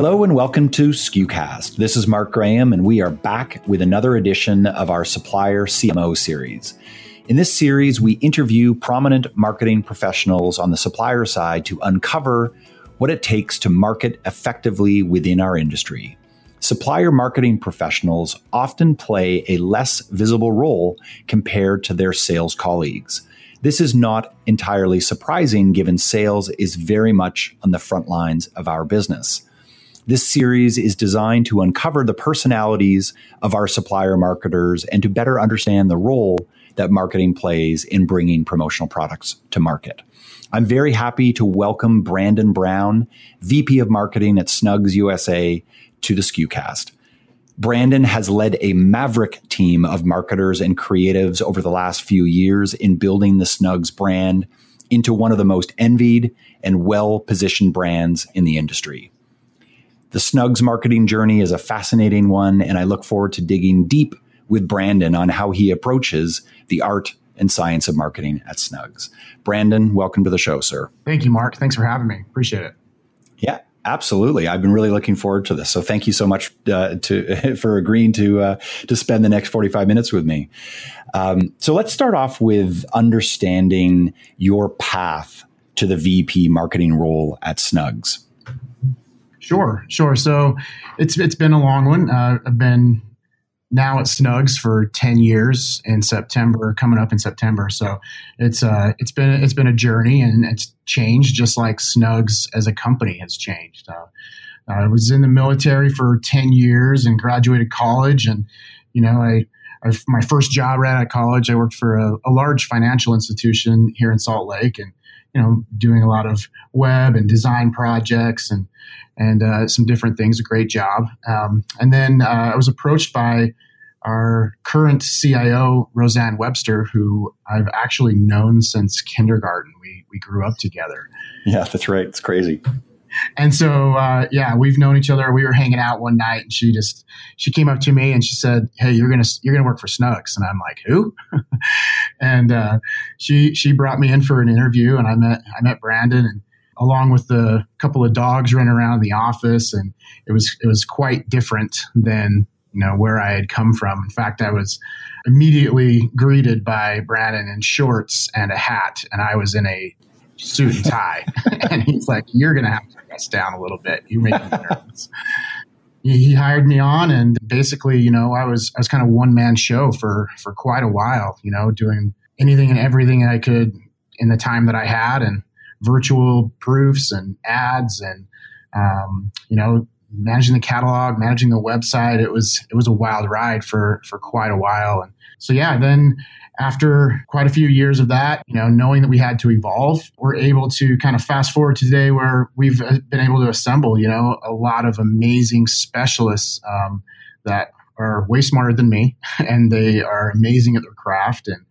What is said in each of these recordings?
Hello and welcome to SKUcast. This is Mark Graham, and we are back with another edition of our Supplier CMO series. In this series, we interview prominent marketing professionals on the supplier side to uncover what it takes to market effectively within our industry. Supplier marketing professionals often play a less visible role compared to their sales colleagues. This is not entirely surprising given sales is very much on the front lines of our business. This series is designed to uncover the personalities of our supplier marketers and to better understand the role that marketing plays in bringing promotional products to market. I'm very happy to welcome Brandon Brown, VP of Marketing at Snugz USA, to the SKUcast. Brandon has led a maverick team of marketers and creatives over the last few years in building the Snugz brand into one of the most envied and well positioned brands in the industry. The Snugz marketing journey is a fascinating one, and I look forward to digging deep with Brandon on how he approaches the art and science of marketing at Snugz. Brandon, welcome to the show, sir. Thank you, Mark. Thanks for having me. Appreciate it. Yeah, absolutely. I've been really looking forward to this. So thank you so much uh, to for agreeing to uh, to spend the next forty five minutes with me. Um, so let's start off with understanding your path to the VP marketing role at Snugz. Sure, sure. So it's it's been a long one. Uh, I've been now at Snugz for ten years in September, coming up in September. So it's uh it's been it's been a journey and it's changed just like Snugz as a company has changed. Uh, I was in the military for ten years and graduated college, and you know I. I my first job right out of college, I worked for a, a large financial institution here in Salt Lake, and you know, doing a lot of web and design projects and and uh, some different things. A great job. Um, and then uh, I was approached by our current CIO, Roseanne Webster, who I've actually known since kindergarten. We we grew up together. Yeah, that's right. It's crazy and so uh, yeah we've known each other. We were hanging out one night and she just she came up to me and she said hey you're gonna you're gonna work for Snugz and i'm like who? And uh, she she brought me in for an interview and i met i met brandon and along with the couple of dogs running around the office and it was it was quite different than you know where i had come from. In fact i was immediately greeted by brandon in shorts and a hat and i was in a suit and tie. and he's like, You're going to have to dress down a little bit. You're making me nervous. he hired me on and basically, you know, I was, I was kind of one man show for, for quite a while, you know, doing anything and everything I could in the time that I had and virtual proofs and ads and, um, you know, managing the catalog, managing the website. It was, it was a wild ride for, for quite a while. And so, yeah, then after quite a few years of that, you know, knowing that we had to evolve, we're able to kind of fast forward to today where we've uh, been able to assemble, you know, a lot of amazing specialists um, that are way smarter than me, and they are amazing at their craft, and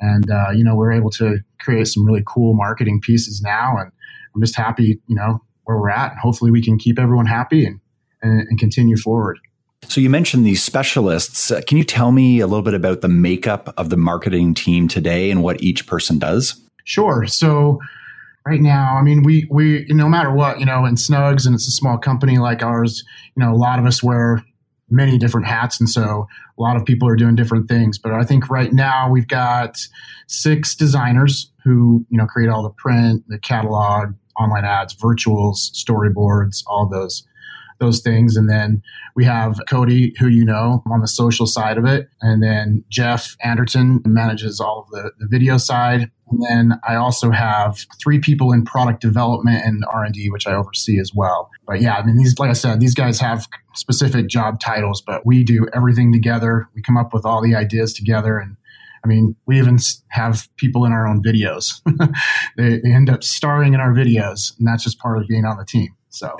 and uh, you know, we're able to create some really cool marketing pieces now, and I'm just happy, you know, where we're at, and hopefully we can keep everyone happy and, and, and continue forward. So you mentioned these specialists. Uh, can you tell me a little bit about the makeup of the marketing team today and what each person does? Sure. So right now, I mean, we we no matter what, you know, in Snugz and it's a small company like ours, you know, a lot of us wear many different hats and so a lot of people are doing different things but i think right now we've got six designers who you know create all the print the catalog online ads virtuals storyboards all those those things. And then we have Cody, who you know on the social side of it. And then Jeff Anderton manages all of the, the video side. And then I also have three people in product development and R&D, which I oversee as well. But yeah, I mean, these, like I said, these guys have specific job titles, but we do everything together. We come up with all the ideas together and I mean, we even have people in our own videos. they, they, end up starring in our videos, and that's just part of being on the team. So,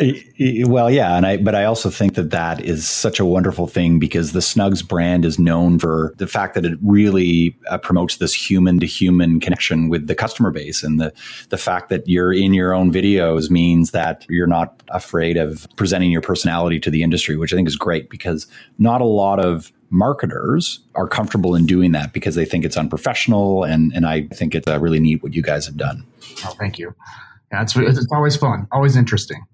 well, yeah, and I, but I also think that that is such a wonderful thing because the Snugz brand is known for the fact that it really uh, promotes this human to human connection with the customer base, and the the fact that you're in your own videos means that you're not afraid of presenting your personality to the industry, which I think is great because not a lot of marketers are comfortable in doing that because they think it's unprofessional, and and I think it's uh, really neat what you guys have done. Oh, thank you. Yeah, it's, it's always fun, always interesting.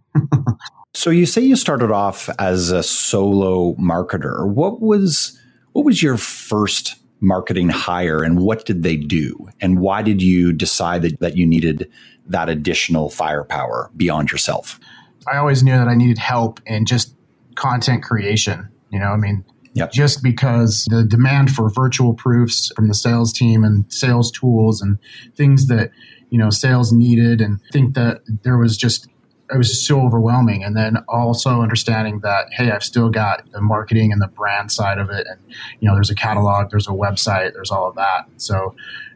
So you say you started off as a solo marketer. What was what was your first marketing hire and what did they do? And why did you decide that, that you needed that additional firepower beyond yourself? I always knew that I needed help in just content creation. You know, I mean, Yep. just because the demand for virtual proofs from the sales team and sales tools and things that you know sales needed and think that there was just it was so overwhelming. And then also understanding that, hey, I've still got the marketing and the brand side of it. And, you know, there's a catalog, there's a website, there's all of that. So,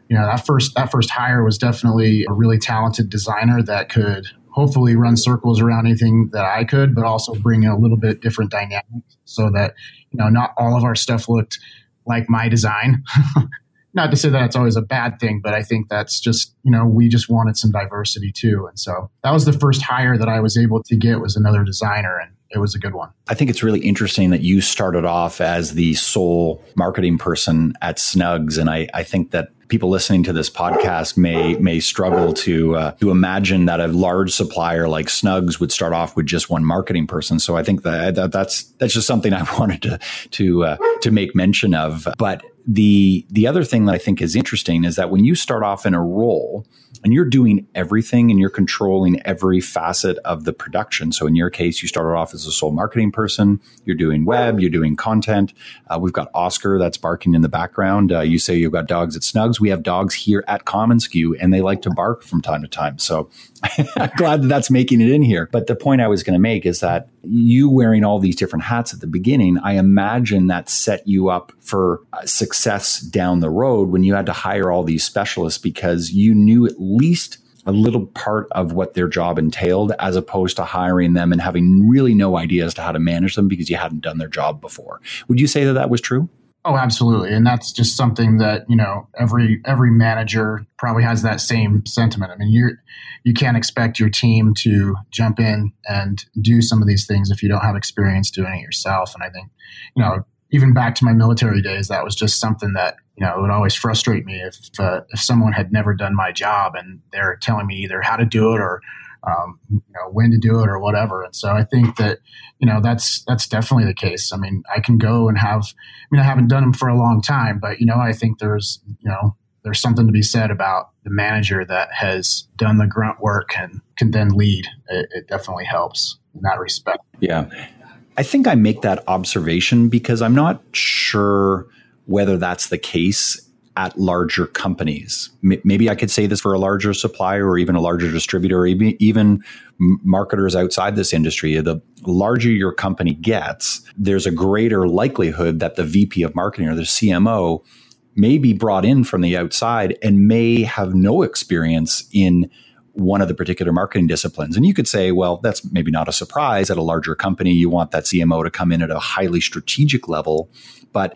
you know, that first, that first hire was definitely a really talented designer that could hopefully run circles around anything that I could, but also bring a little bit different dynamic so that, you know, not all of our stuff looked like my design. not to say that it's always a bad thing, but I think that's just, you know, we just wanted some diversity too. And so that was the first hire that I was able to get was another designer and it was a good one. I think it's really interesting that you started off as the sole marketing person at Snugz. And I, I think that people listening to this podcast may may struggle to uh, to imagine that a large supplier like Snugz would start off with just one marketing person. So I think that, that that's that's just something I wanted to to uh, to make mention of. But the the other thing that I think is interesting is that when you start off in a role and you're doing everything and you're controlling every facet of the production. So in your case, you started off as a sole marketing person. You're doing web, you're doing content. Uh, we've got Oscar that's barking in the background. Uh, you say you've got dogs at Snugz. We have dogs here at commonsku, and they like to bark from time to time. So I'm glad that that's making it in here. But the point I was going to make is that you wearing all these different hats at the beginning, I imagine that set you up for uh, success down the road when you had to hire all these specialists because you knew at least a little part of what their job entailed as opposed to hiring them and having really no idea as to how to manage them because you hadn't done their job before. Would you say that that was true? Oh, absolutely. And that's just something that, you know, every every manager probably has that same sentiment. I mean, you're you can't expect your team to jump in and do some of these things if you don't have experience doing it yourself. And I think, you know, even back to my military days, that was just something that, you know, it would always frustrate me if uh, if someone had never done my job and they're telling me either how to do it or um, you know when to do it or whatever. And so I think that you know that's that's definitely the case. I mean, I can go and have. I mean, I haven't done them for a long time, but you know, I think there's you know there's something to be said about the manager that has done the grunt work and can then lead. It, it definitely helps in that respect. Yeah. I think I make that observation because I'm not sure whether that's the case at larger companies. Maybe I could say this for a larger supplier or even a larger distributor, or even marketers outside this industry. The larger your company gets, there's a greater likelihood that the VP of marketing or the CMO may be brought in from the outside and may have no experience in one of the particular marketing disciplines. And you could say, well, that's maybe not a surprise at a larger company. You want that CMO to come in at a highly strategic level. But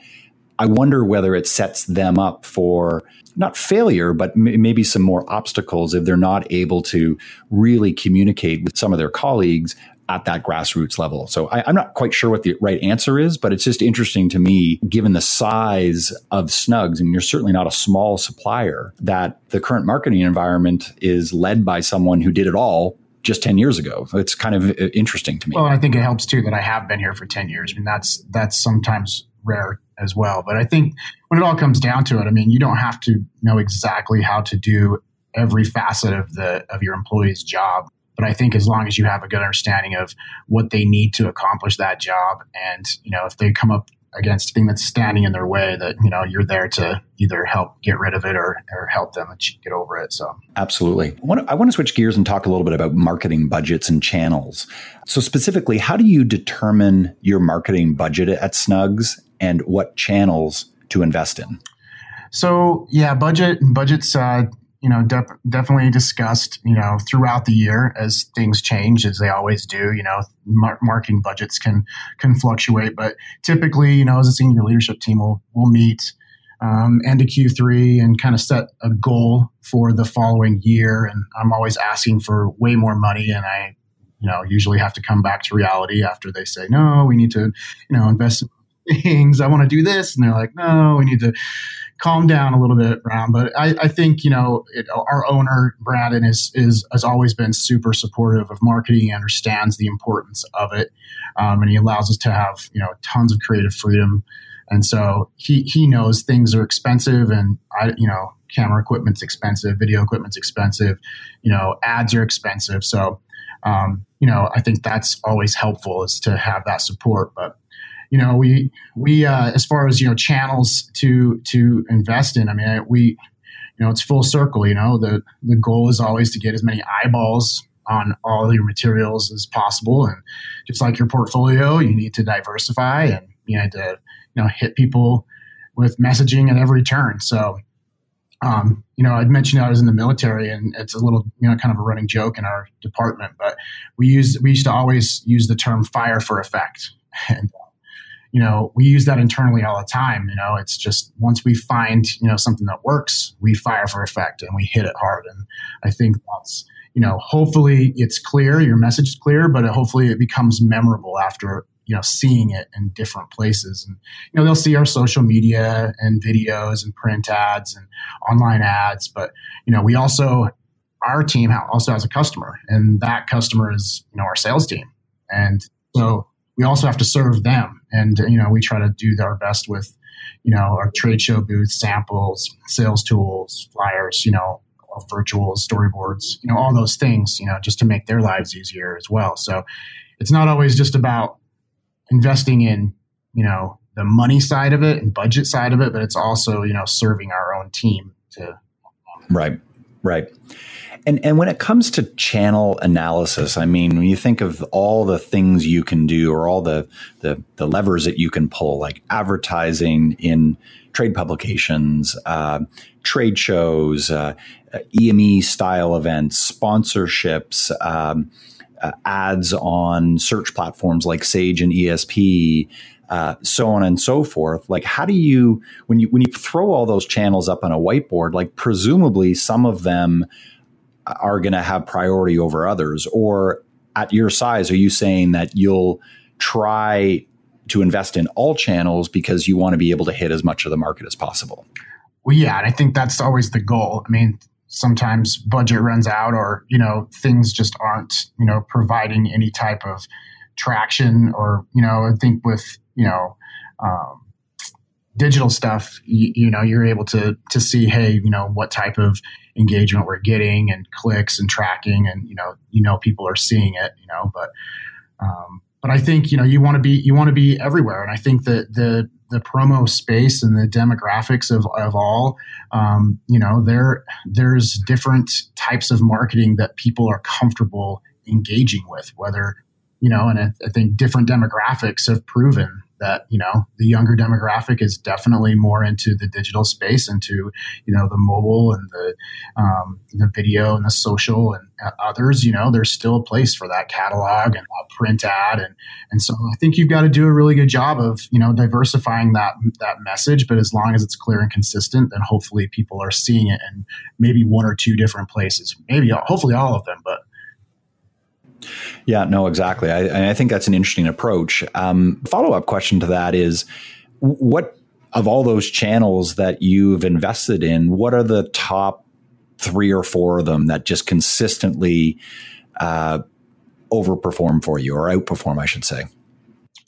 I wonder whether it sets them up for not failure, but m- maybe some more obstacles if they're not able to really communicate with some of their colleagues at that grassroots level. So I, am not quite sure what the right answer is, but it's just interesting to me, given the size of Snugz, and you're certainly not a small supplier, that the current marketing environment is led by someone who did it all just 10 years ago. It's kind of uh, interesting to me. Well, I think it helps too that I have been here for 10 years. I mean, that's, that's sometimes rare as well. But I think when it all comes down to it, I mean, you don't have to know exactly how to do every facet of the of your employee's job. But I think as long as you have a good understanding of what they need to accomplish that job, and you know, if they come up against thing that's standing in their way, that you know you're there to either help get rid of it or, or help them get over it. So absolutely, I want, to, I want to switch gears and talk a little bit about marketing budgets and channels. So specifically, how do you determine your marketing budget at Snugz and what channels to invest in? So yeah, budget budgets. Uh, you know, def- definitely discussed, you know, throughout the year as things change, as they always do. You know, mar- marketing budgets can can fluctuate, but typically, you know, as a senior leadership team, we'll we'll meet um, end of Q3 and kind of set a goal for the following year. And I'm always asking for way more money, and I, you know, usually have to come back to reality after they say, no, we need to, you know, invest in things. I want to do this, and they're like, no, we need to calm down a little bit, Brown. But I, I think you know it, our owner Brandon is is has always been super supportive of marketing. He understands the importance of it, um, and he allows us to have you know tons of creative freedom. And so he he knows things are expensive, and I you know camera equipment's expensive, video equipment's expensive, you know ads are expensive. So um, you know I think that's always helpful is to have that support, but you know, we we uh, as far as you know channels to to invest in. I mean, we you know it's full circle. You know, the the goal is always to get as many eyeballs on all your materials as possible, and just like your portfolio, you need to diversify and you need to you know hit people with messaging at every turn. So. Um, you know, I'd mentioned I was in the military, and it's a little, you know, kind of a running joke in our department. But we use we used to always use the term "fire for effect," and you know, we use that internally all the time. You know, it's just once we find, you know, something that works, we fire for effect and we hit it hard. And I think that's, you know, hopefully it's clear, your message is clear, but hopefully it becomes memorable after, you know, seeing it in different places. And, you know, they'll see our social media and videos and print ads and online ads. But, you know, we also, our team also has a customer and that customer is, you know, our sales team. And so we also have to serve them. And, you know, we try to do our best with, you know, our trade show booth, samples, sales tools, flyers, you know, virtual storyboards, you know, all those things, you know, just to make their lives easier as well. So it's not always just about investing in, you know, the money side of it and budget side of it, but it's also, you know, serving our own team to. Right. Right. And and when it comes to channel analysis, I mean, when you think of all the things you can do or all the the, the levers that you can pull, like advertising in trade publications, uh, trade shows, uh, EME style events, sponsorships. Um, uh, ads on search platforms like Sage and ESP, uh, so on and so forth. Like, how do you when you when you throw all those channels up on a whiteboard? Like, presumably some of them are going to have priority over others? Or at your size, are you saying that you'll try to invest in all channels because you want to be able to hit as much of the market as possible? Well, yeah, and I think that's always the goal. I mean, sometimes budget runs out or, you know, things just aren't, you know, providing any type of traction or, you know, I think with, you know, um, digital stuff, you, you, know, you're able to to see, hey, you know, what type of engagement we're getting and clicks and tracking, and you know, you know, people are seeing it, you know, but um, but I think you know you want to be you want to be everywhere, and I think that the the promo space and the demographics of, of all, um, you know, there there's different types of marketing that people are comfortable engaging with, whether you know, and I, I think different demographics have proven that you know the younger demographic is definitely more into the digital space, into you know the mobile and the um, the video and the social and others. You know, there's still a place for that catalog and that print ad, and and so I think you've got to do a really good job of you know diversifying that that message. But as long as it's clear and consistent, then hopefully people are seeing it in maybe one or two different places, maybe hopefully all of them, but yeah, no, exactly. I, I think that's an interesting approach. Um, Follow up question to that is what of all those channels that you've invested in, what are the top three or four of them that just consistently uh, overperform for you or outperform, I should say?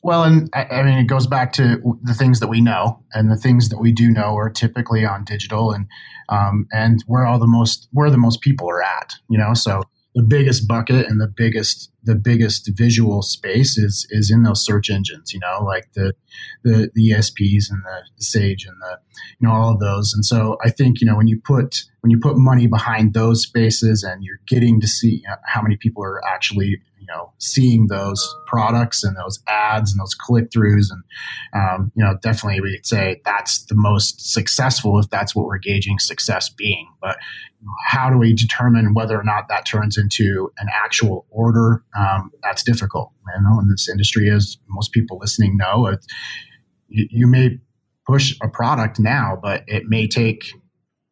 Well, and I, mean, it goes back to the things that we know, and the things that we do know are typically on digital, and um, and where all the most where the most people are at, you know. So the biggest bucket and the biggest the biggest visual space is is in those search engines you know like the the, the esps and the, sage and the you know all of those. And so i think you know when you put when you put money behind those spaces and you're getting to see you know, how many people are actually you know seeing those products and those ads and those click throughs and um, you know definitely we'd say that's the most successful if that's what we're gauging success being. But how do we determine whether or not that turns into an actual order? Um, that's difficult you know in this industry as most people listening know. It, you, you may push a product now but it may take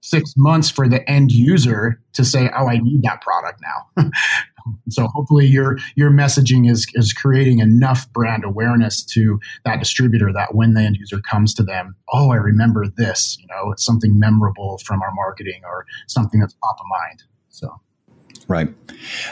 six months for the end user to say, "Oh, I need that product now." so hopefully your your messaging is is creating enough brand awareness to that distributor that when the end user comes to them, "Oh, I remember this." You know, it's something memorable from our marketing or something that's top of mind. So. Right.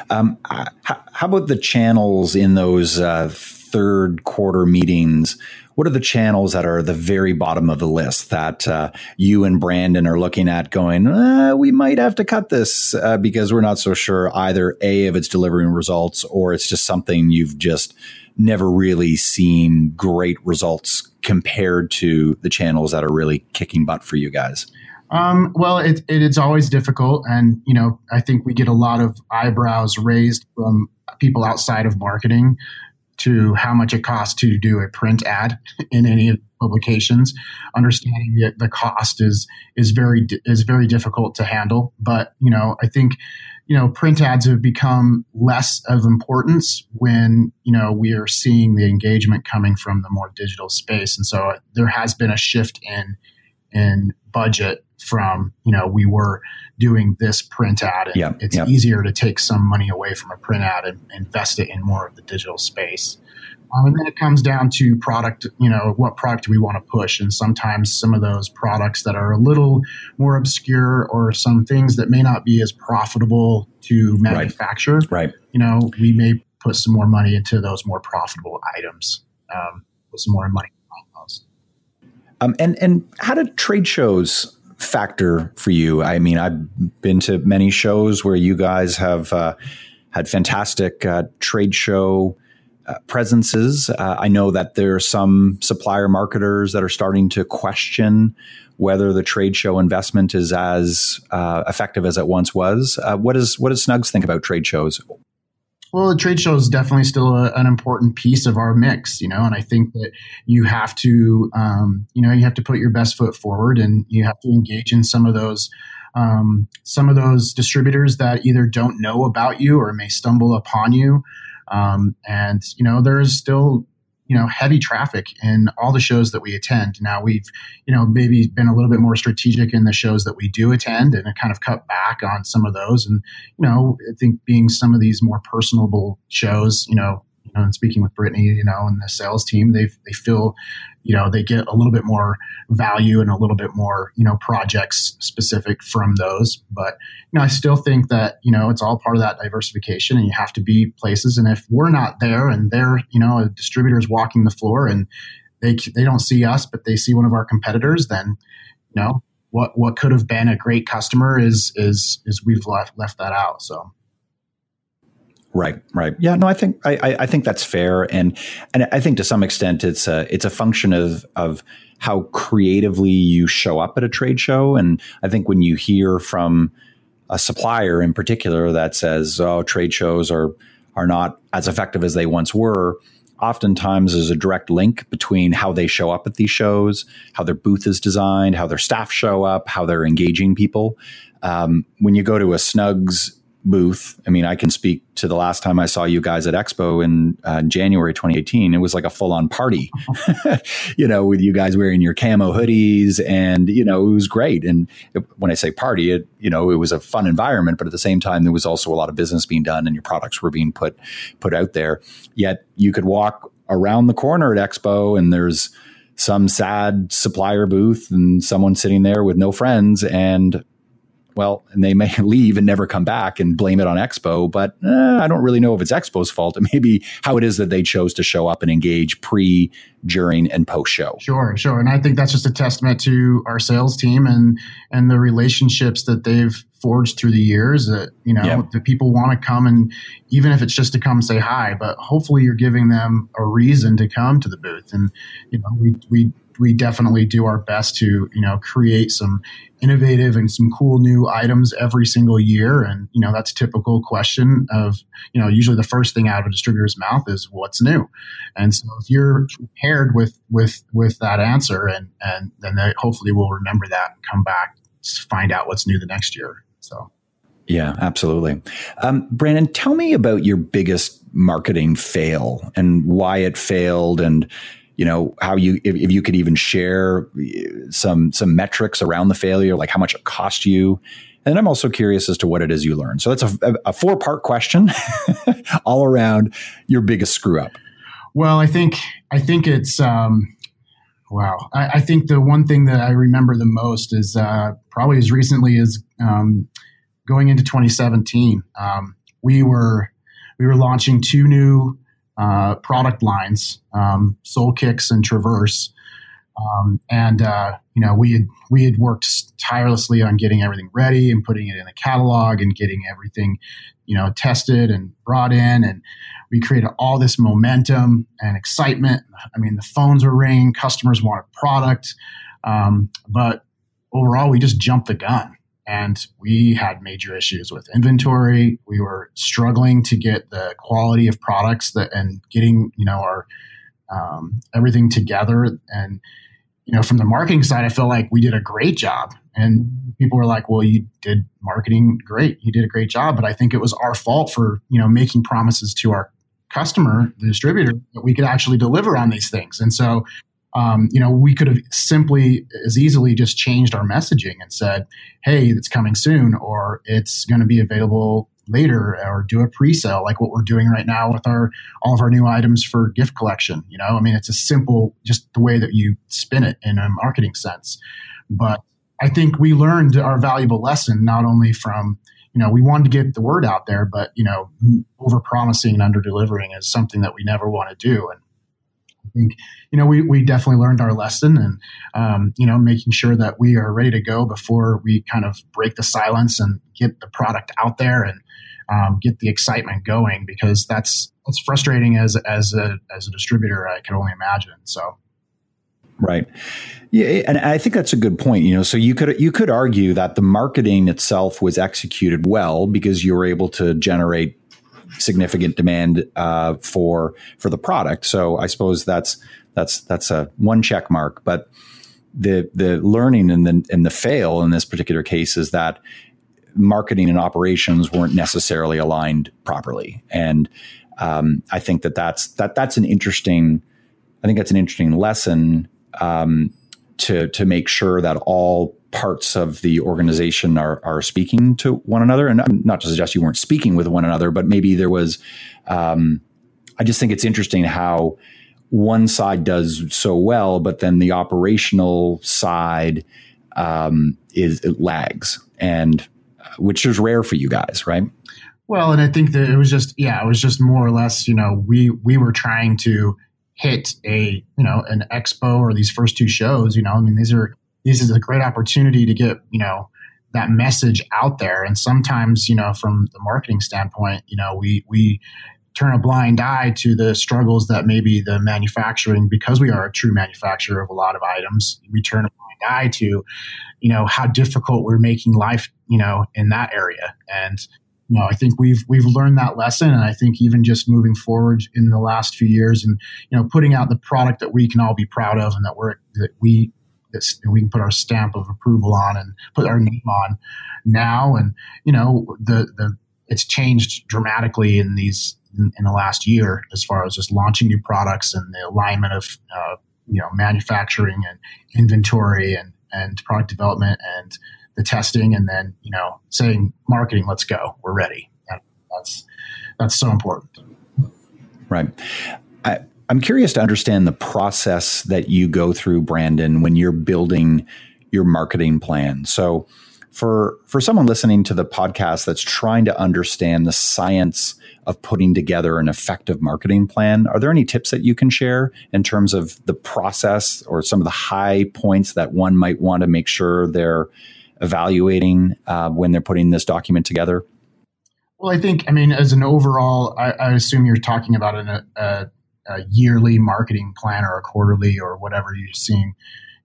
Um, how, about the channels in those uh, third quarter meetings? what are the channels that are the very bottom of the list that uh, you and Brandon are looking at going, uh, we might have to cut this uh, because we're not so sure either A, if it's delivering results or it's just something you've just never really seen great results compared to the channels that are really kicking butt for you guys? Um, well, it, it, it's always difficult. And, you know, I think we get a lot of eyebrows raised from people outside of marketing to how much it costs to do a print ad in any of publications. Understanding that the cost is is very is very difficult to handle. But you know, I think you know print ads have become less of importance when you know we are seeing the engagement coming from the more digital space, and so there has been a shift in in budget from you know we were doing this print ad. And yeah, it's yeah. easier to take some money away from a print ad and invest it in more of the digital space. Um, and then it comes down to product you know what product do we want to push. And sometimes some of those products that are a little more obscure or some things that may not be as profitable to manufacture right, right. you know we may put some more money into those more profitable items um, put some more money um, and and how do trade shows factor for you? I mean, I've been to many shows where you guys have uh, had fantastic uh, trade show uh, presences. Uh, I know that there are some supplier marketers that are starting to question whether the trade show investment is as uh, effective as it once was. Uh, what does what does Snugz think about trade shows? Well, the trade show is definitely still a, an important piece of our mix, you know, and I think that you have to, um, you know, you have to put your best foot forward, and you have to engage in some of those, um, some of those distributors that either don't know about you or may stumble upon you, um, and you know, there's still you know heavy traffic in all the shows that we attend. Now we've you know maybe been a little bit more strategic in the shows that we do attend and kind of cut back on some of those. And you know i think being some of these more personable shows you know you know, and speaking with Brittany, you know, and the sales team, they they feel, you know, they get a little bit more value and a little bit more, you know, projects specific from those. But you know, I still think that you know it's all part of that diversification, and you have to be places. And if we're not there, and they're, you know, a distributor is walking the floor, and they they don't see us, but they see one of our competitors, then you know what what could have been a great customer is is is we've left left that out. So. Right, right. Yeah, no, I think I, I think that's fair, and and I think to some extent it's a it's a function of of how creatively you show up at a trade show, and I think when you hear from a supplier in particular that says, "Oh, trade shows are are not as effective as they once were," oftentimes there's a direct link between how they show up at these shows, how their booth is designed, how their staff show up, how they're engaging people. Um, when you go to a Snugz booth. I mean, I can speak to the last time I saw you guys at Expo in uh, January 2018. It was like a full on party, you know, with you guys wearing your camo hoodies, and you know, it was great. And it, when I say party, it you know, it was a fun environment, but at the same time, there was also a lot of business being done, and your products were being put put out there. Yet you could walk around the corner at Expo, and there's some sad supplier booth and someone sitting there with no friends and well, and they may leave and never come back and blame it on Expo, but eh, I don't really know if it's Expo's fault. It may be how it is that they chose to show up and engage pre, during, and post show. Sure, sure, and I think that's just a testament to our sales team and and the relationships that they've forged through the years. That you know, yep. the people want to come and even if it's just to come say hi, but hopefully you're giving them a reason to come to the booth. And you know, we we we definitely do our best to you know create some innovative and some cool new items every single year. And you know that's a typical question of you know usually the first thing out of a distributor's mouth is what's new? And so if you're prepared with with with that answer and and then they hopefully will remember that and come back to find out what's new the next year. So. Yeah, absolutely. Um, Brandon, tell me about your biggest marketing fail and why it failed, and you know how you if, if, you could even share some some metrics around the failure like how much it cost you. And i'm also curious as to what it is you learned. So that's a, a four part question all around your biggest screw up. Well i think i think it's um wow. I, I, think the one thing that i remember the most is uh, probably as recently as um, going into 2017 um, we were we were launching two new uh, product lines, um, Soul Kicks and Traverse. Um, and uh, you know we had we had worked tirelessly on getting everything ready and putting it in the catalog and getting everything you know tested and brought in. And we created all this momentum and excitement. I mean the phones were ringing customers wanted product um, but overall we just jumped the gun and we had major issues with inventory. We were struggling to get the quality of products that and getting you know our um, everything together. And you know, from the marketing side, I feel like we did a great job. And people were like, "Well, you did marketing great. You did a great job." But I think it was our fault for you know making promises to our customer, the distributor, that we could actually deliver on these things. And so um, you know, we could have simply as easily just changed our messaging and said, "Hey, it's coming soon," or "It's going to be available later," or do a pre-sale like what we're doing right now with our all of our new items for gift collection. You know, I mean, it's a simple, just the way that you spin it in a marketing sense. But I think we learned our valuable lesson not only from you know we wanted to get the word out there, but you know, over promising and under delivering is something that we never want to do. And think you know we, we definitely learned our lesson and um, you know making sure that we are ready to go before we kind of break the silence and get the product out there and um, get the excitement going because that's that's frustrating as as a as a distributor I can only imagine so. Right. Yeah and I think that's a good point you know so you could you could argue that the marketing itself was executed well because you were able to generate significant demand uh, for for the product. So I suppose that's that's that's a one check mark. But the the learning and the and the fail in this particular case is that marketing and operations weren't necessarily aligned properly. And um, I think that that's that that's an interesting. I think that's an interesting lesson um, to to make sure that all parts of the organization are, are speaking to one another. And not to suggest you weren't speaking with one another, but maybe there was. Um, I just think it's interesting how one side does so well, but then the operational side um, is it lags, and uh, which is rare for you guys, right? Well, and I think that it was just yeah, it was just more or less you know we we were trying to hit a you know an expo or these first two shows. You know, I mean these are this is a great opportunity to get you know that message out there. And sometimes you know from the marketing standpoint you know we we turn a blind eye to the struggles that maybe the manufacturing because we are a true manufacturer of a lot of items we turn a blind eye to you know how difficult we're making life you know in that area. And you know i think we've we've learned that lesson. And i think even just moving forward in the last few years and you know putting out the product that we can all be proud of and that we're that we this we can put our stamp of approval on and put our name on now. And you know the the it's changed dramatically in these in, in the last year as far as just launching new products and the alignment of uh, you know manufacturing and inventory and and product development and the testing and then you know saying marketing let's go we're ready. That, that's that's so important. Right. I, I'm curious to understand the process that you go through, Brandon, when you're building your marketing plan. So, for for someone listening to the podcast that's trying to understand the science of putting together an effective marketing plan, are there any tips that you can share in terms of the process or some of the high points that one might want to make sure they're evaluating uh, when they're putting this document together? Well, I think, I mean, as an overall, I, I assume you're talking about an, a, a yearly marketing plan or a quarterly or whatever you're seeing,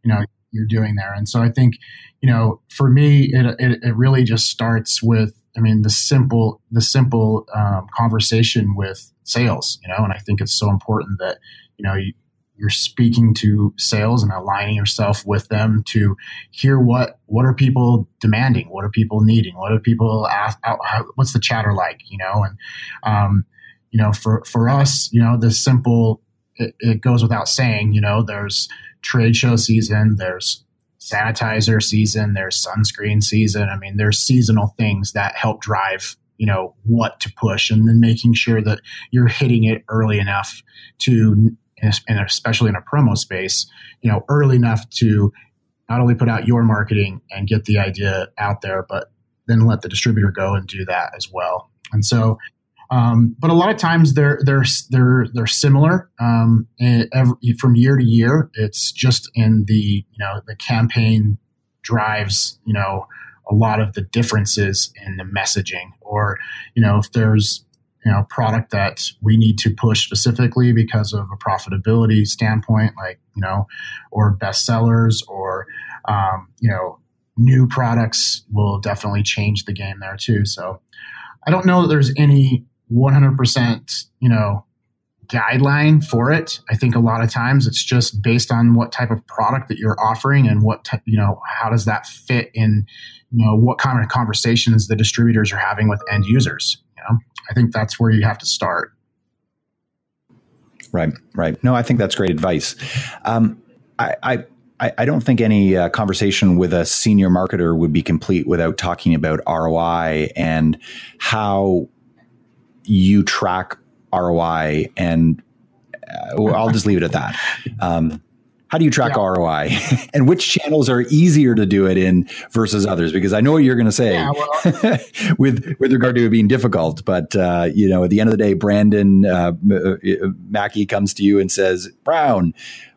you know, you're doing there. And so I think, you know, for me, it, it, it really just starts with, I mean, the simple, the simple um, conversation with sales, you know, and I think it's so important that, you know, you, you're speaking to sales and aligning yourself with them to hear what what are people demanding? What are people needing? What are people ask what's the chatter like you know? And um, you know for for us you know the simple it, it goes without saying you know there's trade show season there's sanitizer season there's sunscreen season i mean there's seasonal things that help drive you know what to push and then making sure that you're hitting it early enough to and especially in a promo space, you know, early enough to not only put out your marketing and get the idea out there, but then let the distributor go and do that as well. And so, um, but a lot of times they're they're they're they're similar um, every, from year to year. It's just in the you know the campaign drives you know a lot of the differences in the messaging, or you know if there's you know product that we need to push specifically because of a profitability standpoint like you know or bestsellers or um, you know new products will definitely change the game there too so i don't know that there's any 100% you know guideline for it i think a lot of times it's just based on what type of product that you're offering and what ty- you know how does that fit in you know what kind of conversations the distributors are having with end users you know I think that's where you have to start. Right, right. No, I think that's great advice. Um, I, I I, don't think any uh, conversation with a senior marketer would be complete without talking about ROI and how you track ROI. And uh, I'll just leave it at that. Um, how do you track yeah. ROI and which channels are easier to do it in versus others? Because I know what you're going to say yeah, well, with with regard to it being difficult, but uh, you know, at the end of the day, Brandon uh, uh, Mackey comes to you and says, "Brown,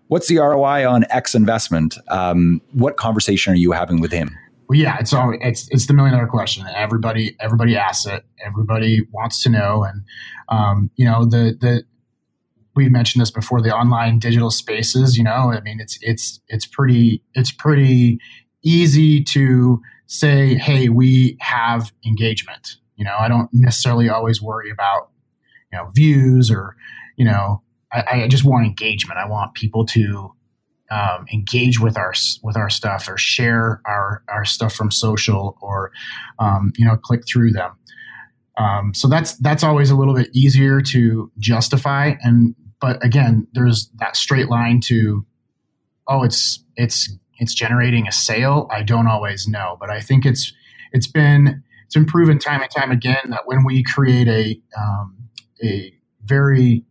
what's the ROI on X investment?" Um, what conversation are you having with him? Well, yeah, it's all it's it's the million dollar question. Everybody everybody asks it. Everybody wants to know, and um, you know the the we mentioned this before the online digital spaces you know i mean it's it's it's pretty it's pretty easy to say hey we have engagement you know i don't necessarily always worry about you know views or you know i, I just want engagement i want people to um, engage with our with our stuff or share our our stuff from social or um, you know click through them um, so that's that's always a little bit easier to justify and but again, there's that straight line to, oh, it's it's it's generating a sale. I don't always know, but I think it's it's been it's been proven time and time again that when we create a um, a very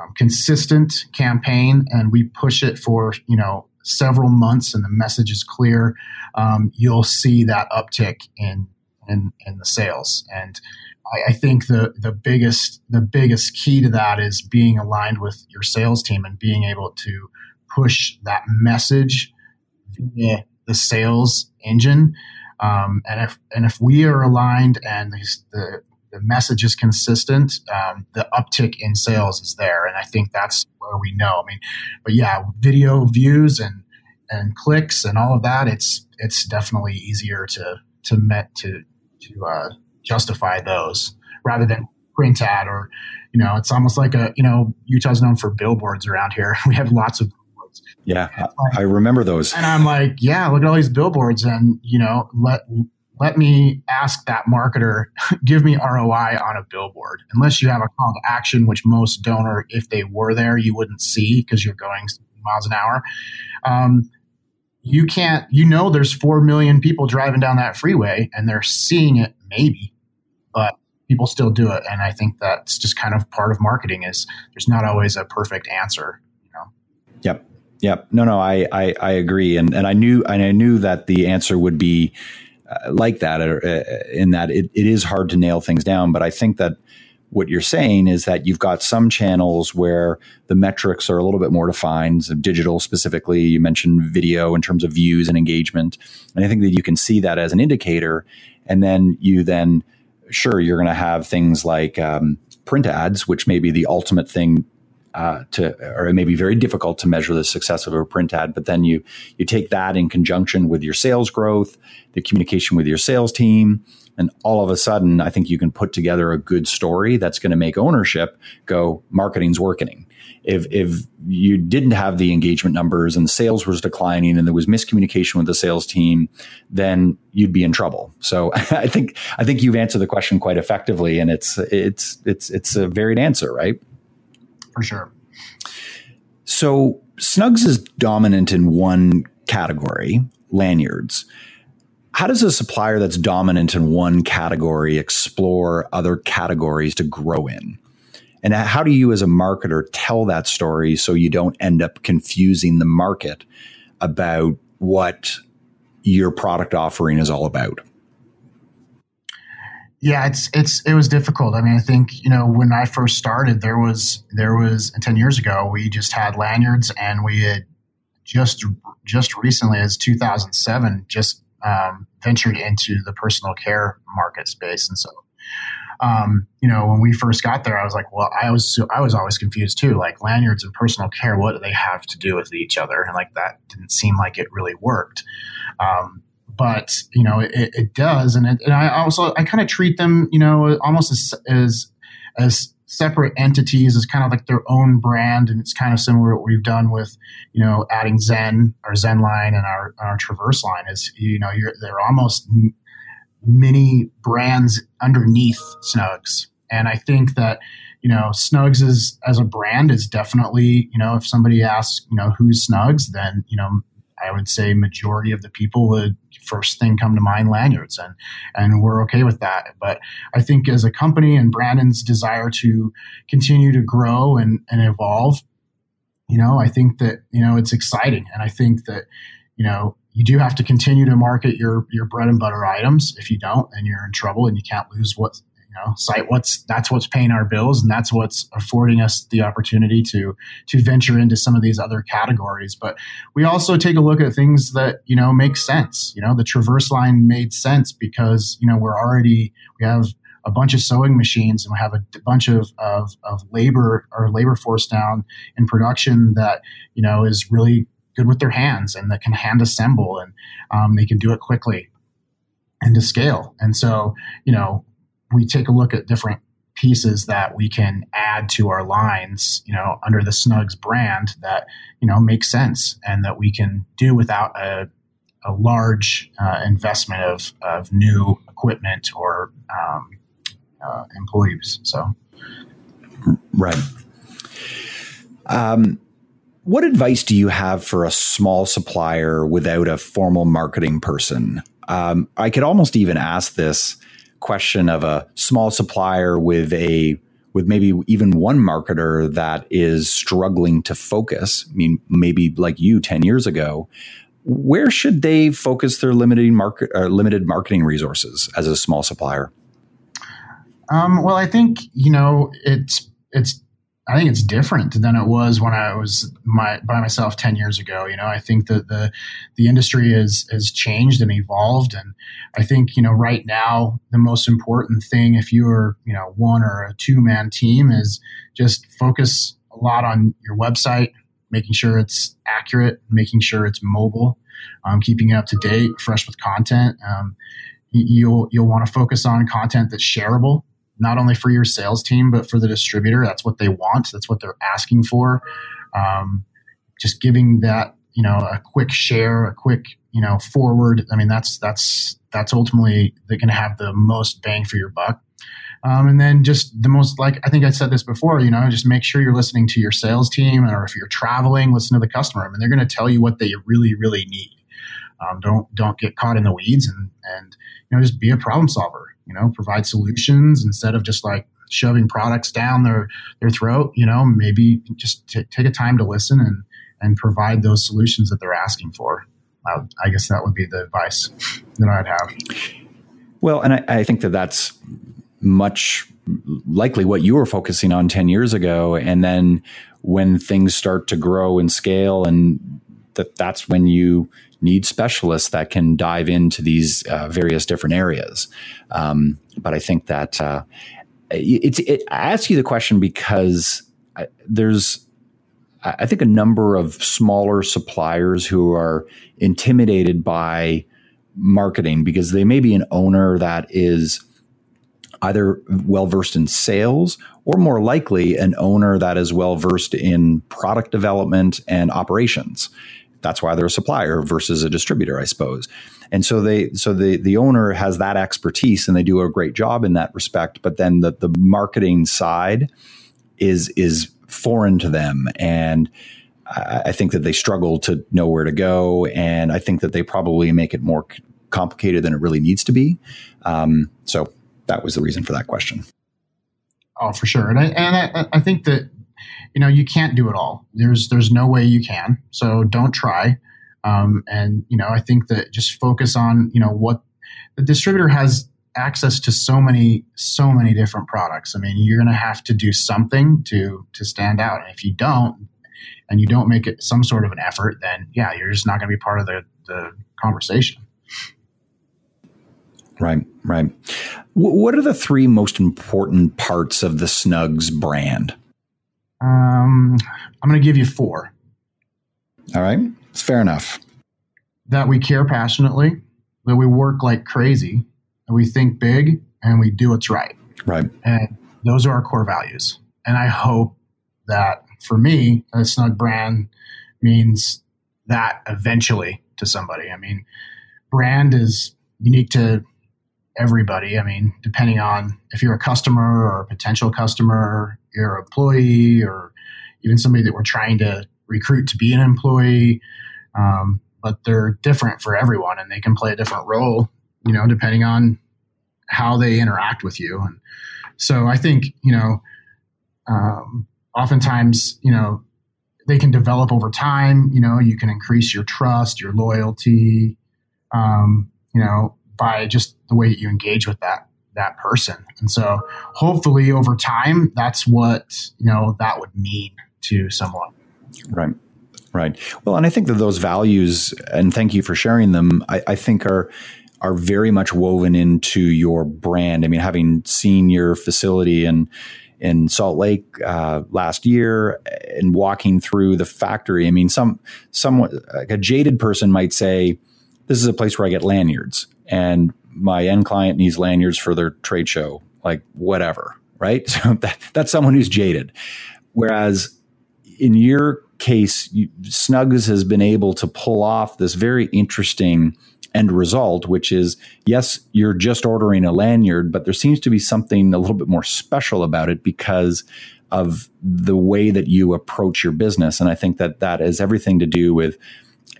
um, consistent campaign and we push it for you know several months and the message is clear, um, you'll see that uptick in in, in the sales and I, I think the the biggest the biggest key to that is being aligned with your sales team and being able to push that message via the sales engine. Um, and if and if we are aligned and the the, the message is consistent, um, the uptick in sales is there, and I think that's where we know. I mean, but yeah, video views and and clicks and all of that, it's it's definitely easier to to met to to uh, justify those rather than print ad or you know it's almost like a you know utah's known for billboards around here. We have lots of billboards. Yeah like, i remember those. And i'm like yeah look at all these billboards and you know let let me ask that marketer give me roi on a billboard. Unless you have a call to action which most don't or if they were there you wouldn't see because you're going miles an hour. Um, you can't you know there's 4 million people driving down that freeway and they're seeing it maybe but people still do it. And i think that's just kind of part of marketing is there's not always a perfect answer you know? Yep. Yep. No no i i, I agree. And and i knew and i knew that the answer would be like that uh, in that it, it is hard to nail things down but i think that what you're saying is that you've got some channels where the metrics are a little bit more defined, so digital specifically. You mentioned video in terms of views and engagement. And I think that you can see that as an indicator. And then you then sure you're going to have things like um, print ads, which may be the ultimate thing uh, to, or it may be very difficult to measure the success of a print ad. But then you you take that in conjunction with your sales growth, the communication with your sales team, and all of a sudden, I think you can put together a good story that's going to make ownership go, marketing's working. If, if you didn't have the engagement numbers and sales was declining and there was miscommunication with the sales team, then you'd be in trouble. So I think I think you've answered the question quite effectively, and it's it's it's it's a varied answer, right? For sure. So Snugz is dominant in one category, lanyards how does a supplier that's dominant in one category explore other categories to grow in? And how do you, as a marketer, tell that story so you don't end up confusing the market about what your product offering is all about? Yeah, it's it's it was difficult. I mean, I think you know when I first started, there was there was ten years ago we just had lanyards, and we had just just recently, as 2007, just um, ventured into the personal care market space, and so um, you know when we first got there, I was like, well, I was I was always confused too. Like lanyards and personal care, what do they have to do with each other? And like that didn't seem like it really worked. Um, but you know it, it does, and, it, and I also I kind of treat them you know almost as as as separate entities as kind of like their own brand, and it's kind of similar to what we've done with, you know, adding Zen, our Zen line, and our our Traverse line. Is you know, you're they're almost mini brands underneath Snugz, and I think that you know Snugz is as a brand is definitely you know if somebody asks you know who's Snugz, then you know I would say majority of the people would first thing come to mind lanyards and and we're okay with that. But i think as a company and brandon's desire to continue to grow and, and evolve you know i think that you know it's exciting. And i think that you know you do have to continue to market your your bread and butter items if you don't and you're in trouble and you can't lose what know, site what's that's what's paying our bills, and that's what's affording us the opportunity to to venture into some of these other categories. But we also take a look at things that you know make sense. You know, the Traverse line made sense because you know we're already we have a bunch of sewing machines and we have a bunch of, of, of labor or labor force down in production that you know is really good with their hands and that can hand assemble and um, they can do it quickly and to scale. And so, you know, we take a look at different pieces that we can add to our lines, you know, under the Snugz brand that, you know, make sense and that we can do without a, a large uh, investment of, of new equipment or um, uh, employees. So, right. Um, what advice do you have for a small supplier without a formal marketing person? Um, I could almost even ask this question of a small supplier with a with maybe even one marketer that is struggling to focus. I mean, maybe like you 10 years ago, where should they focus their limited market or limited marketing resources as a small supplier? Um, well, I think you know it's it's I think it's different than it was when I was my, by myself 10 years ago. You know, I think that the, the industry has, has changed and evolved. And I think, you know, right now, the most important thing, if you're, you know, one or a two man team is just focus a lot on your website, making sure it's accurate, making sure it's mobile, um, keeping it up to date, fresh with content. Um, you'll, you'll want to focus on content that's shareable not only for your sales team but for the distributor. That's what they want. That's what they're asking for. Um, just giving that you know a quick share, a quick you know forward. I mean that's that's that's ultimately they're to have the most bang for your buck. Um, and then just the most like I think I said this before, you know, just make sure you're listening to your sales team, or if you're traveling, listen to the customer. I mean, they're going to tell you what they really, really need. Um, don't don't get caught in the weeds, and and you know, just be a problem solver you know, provide solutions instead of just like shoving products down their their throat. You know, maybe just t- take a time to listen and and provide those solutions that they're asking for. Uh, I guess that would be the advice that I'd have. Well, and I, I think that that's much likely what you were focusing on 10 years ago. And then when things start to grow and scale and that that's when you need specialists that can dive into these uh, various different areas. Um, but I think that uh, it's. It, I ask you the question because I, there's I think a number of smaller suppliers who are intimidated by marketing because they may be an owner that is either well versed in sales or more likely an owner that is well versed in product development and operations. That's why they're a supplier versus a distributor, I suppose. And so they so the the owner has that expertise and they do a great job in that respect. But then the the marketing side is is foreign to them and I think that they struggle to know where to go, and I think that they probably make it more complicated than it really needs to be. Um, so that was the reason for that question. Oh, for sure, and I, and I, I think that you know you can't do it all. There's there's no way you can. So don't try. Um, and you know I think that just focus on you know what the distributor has access to so many so many different products. I mean, you're going to have to do something to to stand out. And if you don't, and you don't make it some sort of an effort, then yeah, you're just not going to be part of the the conversation. Right, right. What are the three most important parts of the Snugz brand? Um, I'm going to give you four. All right, it's fair enough. That we care passionately, that we work like crazy, that we think big, and we do what's right. Right. And those are our core values. And I hope that for me, a snug brand means that eventually to somebody. I mean, brand is unique to everybody. I mean, depending on if you're a customer or a potential customer, you're an employee, or even somebody that we're trying to recruit to be an employee. Um, but they're different for everyone, and they can play a different role, you know, depending on how they interact with you. And so, I think you know, um, oftentimes, you know, they can develop over time. You know, you can increase your trust, your loyalty. Um, you know, by just the way that you engage with that that person. And so hopefully over time that's what, you know, that would mean to someone. Right. Right. Well, and I think that those values, and thank you for sharing them, I, I think are are very much woven into your brand. I mean, having seen your facility in in Salt Lake uh, last year and walking through the factory, I mean, some someone like a jaded person might say, "This is a place where I get lanyards." and my end client needs lanyards for their trade show, like whatever, right? So that, that's someone who's jaded. Whereas in your case, you, Snugz has been able to pull off this very interesting end result, which is yes, you're just ordering a lanyard, but there seems to be something a little bit more special about it because of the way that you approach your business. And I think that that has everything to do with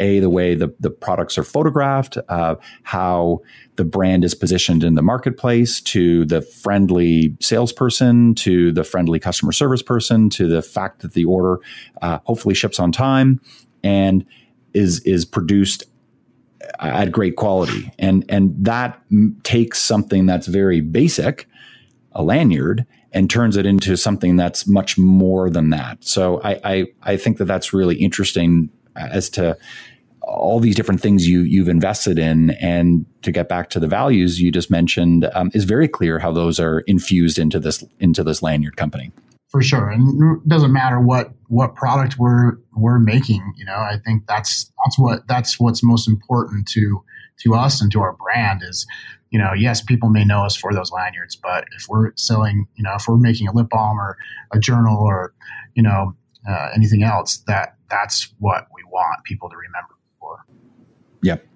a the way the, the products are photographed uh, how the brand is positioned in the marketplace to the friendly salesperson to the friendly customer service person to the fact that the order uh, hopefully ships on time and is is produced at great quality. And and that takes something that's very basic a lanyard and turns it into something that's much more than that. So I, I, I think that that's really interesting as to all these different things you you've invested in. And to get back to the values you just mentioned um, is very clear how those are infused into this into this lanyard company. For sure. And it doesn't matter what what product we're we're making you know i think that's that's what that's what's most important to to us and to our brand is you know yes people may know us for those lanyards but if we're selling you know if we're making a lip balm or a journal or you know uh, anything else that that's what we want people to remember for. Yep.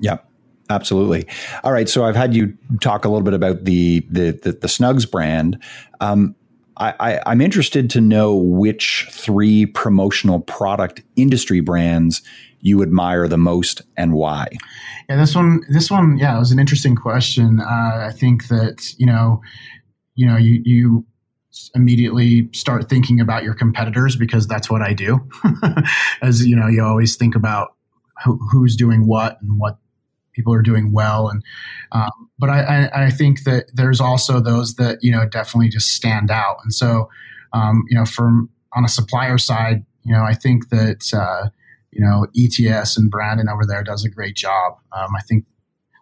Yep. Absolutely. All right. So I've had you talk a little bit about the the the, the Snugz brand. Um, I, I, am interested to know which three promotional product industry brands you admire the most and why. Yeah, this one, this one, yeah, it was an interesting question. Uh, I think that you know, you know, you you immediately start thinking about your competitors because that's what I do. As you know, you always think about who, who's doing what and what people are doing well. And um, but I, I, I, think that there's also those that you know definitely just stand out. And so um, you know, from on a supplier side, you know, I think that uh, you know ETS and Brandon over there does a great job. Um, I think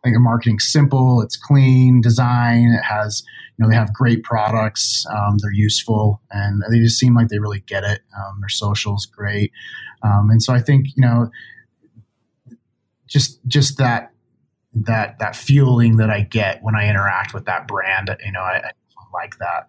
think the marketing's simple, it's clean design, it has you know they have great products, um, they're useful, and they just seem like they really get it. Um, their socials great, um, and so I think you know just just that that that feeling that I get when I interact with that brand, you know, I, I like that.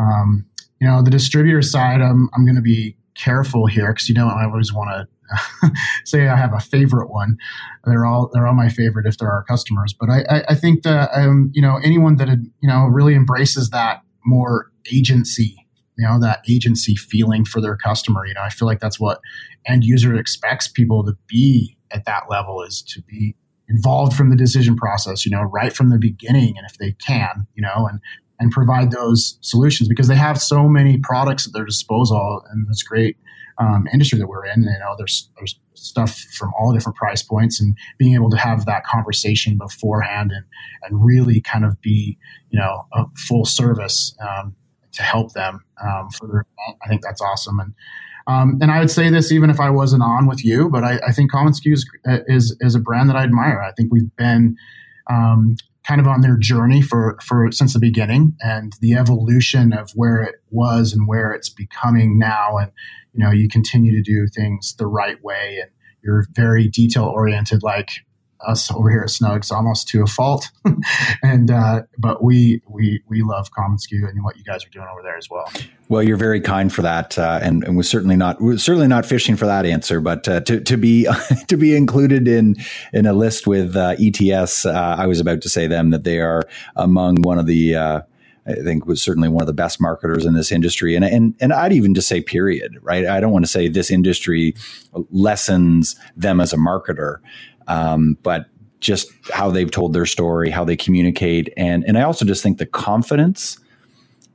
Um, you know, the distributor side, I'm I'm going to be careful here because you know I always want to say I have a favorite one. They're all they're all my favorite if they're our customers. But I, I, I think that um, you know anyone that you know really embraces that more agency, you know that agency feeling for their customer. You know, I feel like that's what end user expects people to be at that level is to be involved from the decision process. You know, right from the beginning, and if they can, you know, and and provide those solutions because they have so many products at their disposal, and it's great um, industry that we're in. You know, there's there's stuff from all different price points, and being able to have that conversation beforehand and and really kind of be you know a full service um, to help them um, for their event. I think that's awesome. And um, and I would say this even if I wasn't on with you, but I, I think commonsku is, is, is a brand that I admire. I think we've been um, kind of on their journey for for since the beginning and the evolution of where it was and where it's becoming now. And you know you continue to do things the right way and you're very detail oriented like us over here at Snugz almost to a fault. and uh, but we we we love commonsku and what you guys are doing over there as well. Well, you're very kind for that, uh, and and we're certainly not we're certainly not fishing for that answer. But uh, to to be to be included in in a list with uh, ETS, uh, I was about to say them that they are among one of the uh, I think was certainly one of the best marketers in this industry. And, and, and I'd even just say period, right? I don't want to say this industry lessens them as a marketer, um, but just how they've told their story, how they communicate. And, and I also just think the confidence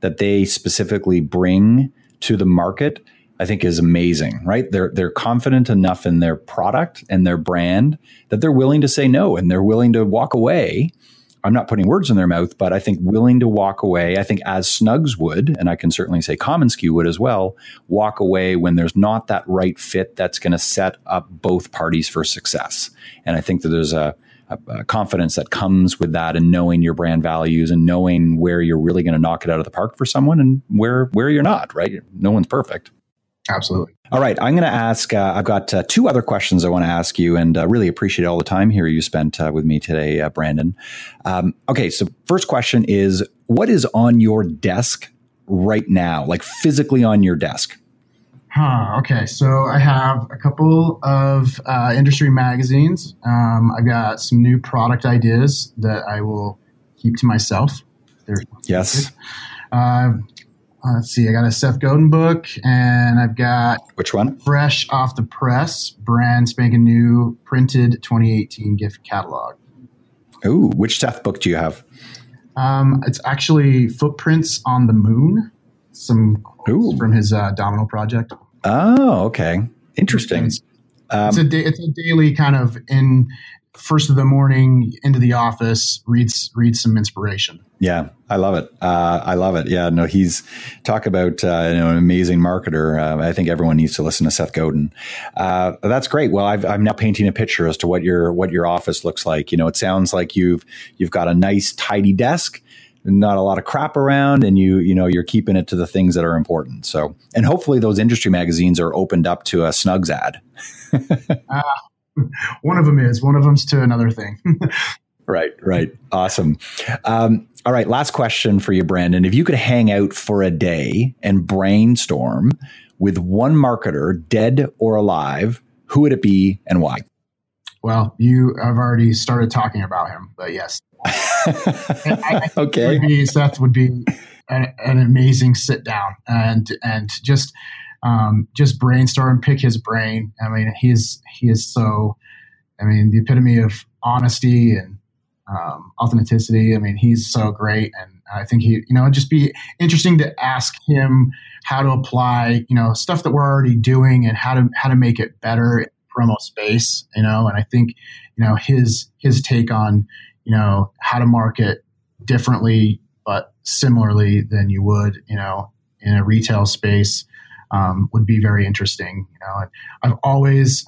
that they specifically bring to the market, I think is amazing, right? They're, they're confident enough in their product and their brand that they're willing to say no and they're willing to walk away I'm not putting words in their mouth, but I think willing to walk away. I think as Snugz would, and I can certainly say commonsku would as well, walk away when there's not that right fit that's going to set up both parties for success. And I think that there's a, a, a confidence that comes with that and knowing your brand values and knowing where you're really going to knock it out of the park for someone and where where you're not. Right? No one's perfect. Absolutely. All right. I'm going to ask, uh, I've got uh, two other questions I want to ask you and uh, really appreciate all the time here you spent uh, with me today, uh, Brandon. Um, okay. So, first question is what is on your desk right now, like physically on your desk? Huh, okay, so I have a couple of uh, industry magazines. Um, I've got some new product ideas that I will keep to myself. yes. Uh, uh, let's see, I got a Seth Godin book, and I've got which one? Fresh off the press, brand spanking new, printed 2018 gift catalog. Ooh, which Seth book do you have? Um, it's actually Footprints on the Moon. Some from his uh, Domino project. Oh, okay, interesting. It's, um, it's, a da- it's a daily kind of in first of the morning into the office, reads reads some inspiration. Yeah, I love it. Uh, I love it. Yeah, no, he's talk about uh, you know an amazing marketer. Uh, I think everyone needs to listen to Seth Godin. Uh, that's great. Well, i am now painting a picture as to what your what your office looks like. You know, it sounds like you've you've got a nice tidy desk. Not a lot of crap around, and you you know you're keeping it to the things that are important. So, and hopefully those industry magazines are opened up to a Snugz ad. Ah, one of them is. One of them's to another thing. right, right. Awesome. Um, all right, last question for you, Brandon. If you could hang out for a day and brainstorm with one marketer, dead or alive, who would it be and why? Well, you have already started talking about him, but yes. I, I okay. Would be, Seth would be an, an amazing sit down and and just um, just brainstorm, pick his brain. I mean, he's he is so, I mean, the epitome of honesty and um, authenticity. I mean, he's so great, and I think he, you know, it'd just be interesting to ask him how to apply, you know, stuff that we're already doing and how to how to make it better in promo space. You know, and I think, you know, his his take on, you know, how to market differently but similarly than you would, you know, in a retail space um, would be very interesting. You know, I've always,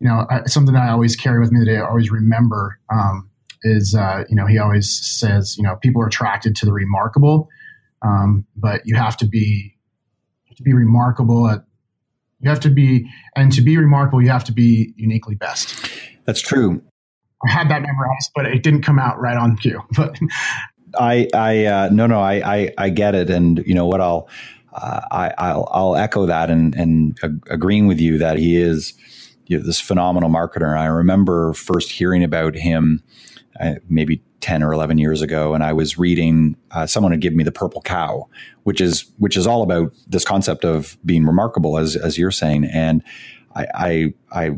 you know, I, something I always carry with me that I always remember. Um, is uh, you know he always says you know people are attracted to the remarkable, um, but you have to be to be remarkable at you have to be and to be remarkable you have to be uniquely best. That's true. I had that memorized, but it didn't come out right on cue. But I, I, uh, no, no, I, I, I get it, and you know what? I'll, I, I'll, I'll echo that, and and agreeing with you that he is you know, this phenomenal marketer. And I remember first hearing about him uh, maybe 10 or 11 years ago and i was reading uh, someone had given me the purple cow which is which is all about this concept of being remarkable as as you're saying and i i, I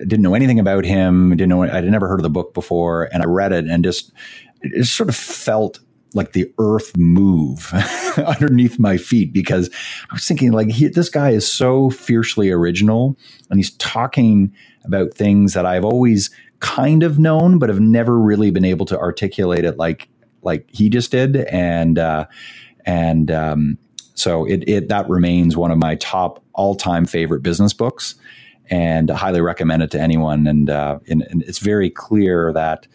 didn't know anything about him didn't know i'd never heard of the book before and i read it and just it just sort of felt like the earth move underneath my feet because I was thinking like he, this guy is so fiercely original and he's talking about things that I've always kind of known but have never really been able to articulate it like like he just did. And uh, and um, so it, it that remains one of my top all-time favorite business books. And I highly recommend it to anyone. And, uh, and, and it's very clear that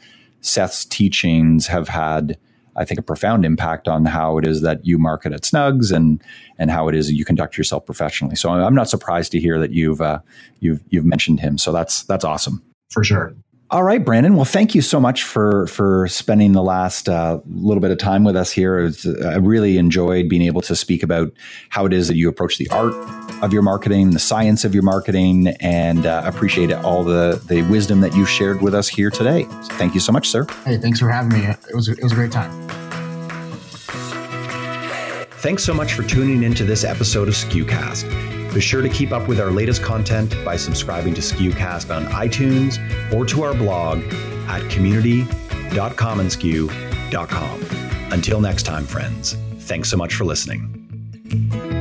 Seth's teachings have had I think, a profound impact on how it is that you market at Snugz and and how it is that you conduct yourself professionally. So I'm not surprised to hear that you've uh, you've you've mentioned him. So that's that's awesome for sure. All right, Brandon. Well, thank you so much for for spending the last uh, little bit of time with us here. Was, I really enjoyed being able to speak about how it is that you approach the art of your marketing, the science of your marketing, and uh, appreciate all the the wisdom that you shared with us here today. So thank you so much, sir. Hey, thanks for having me. It was it was a great time. Thanks so much for tuning into this episode of SKUcast. Be sure to keep up with our latest content by subscribing to SKUcast on iTunes or to our blog at community.commonsku.com. Until next time, friends, thanks so much for listening.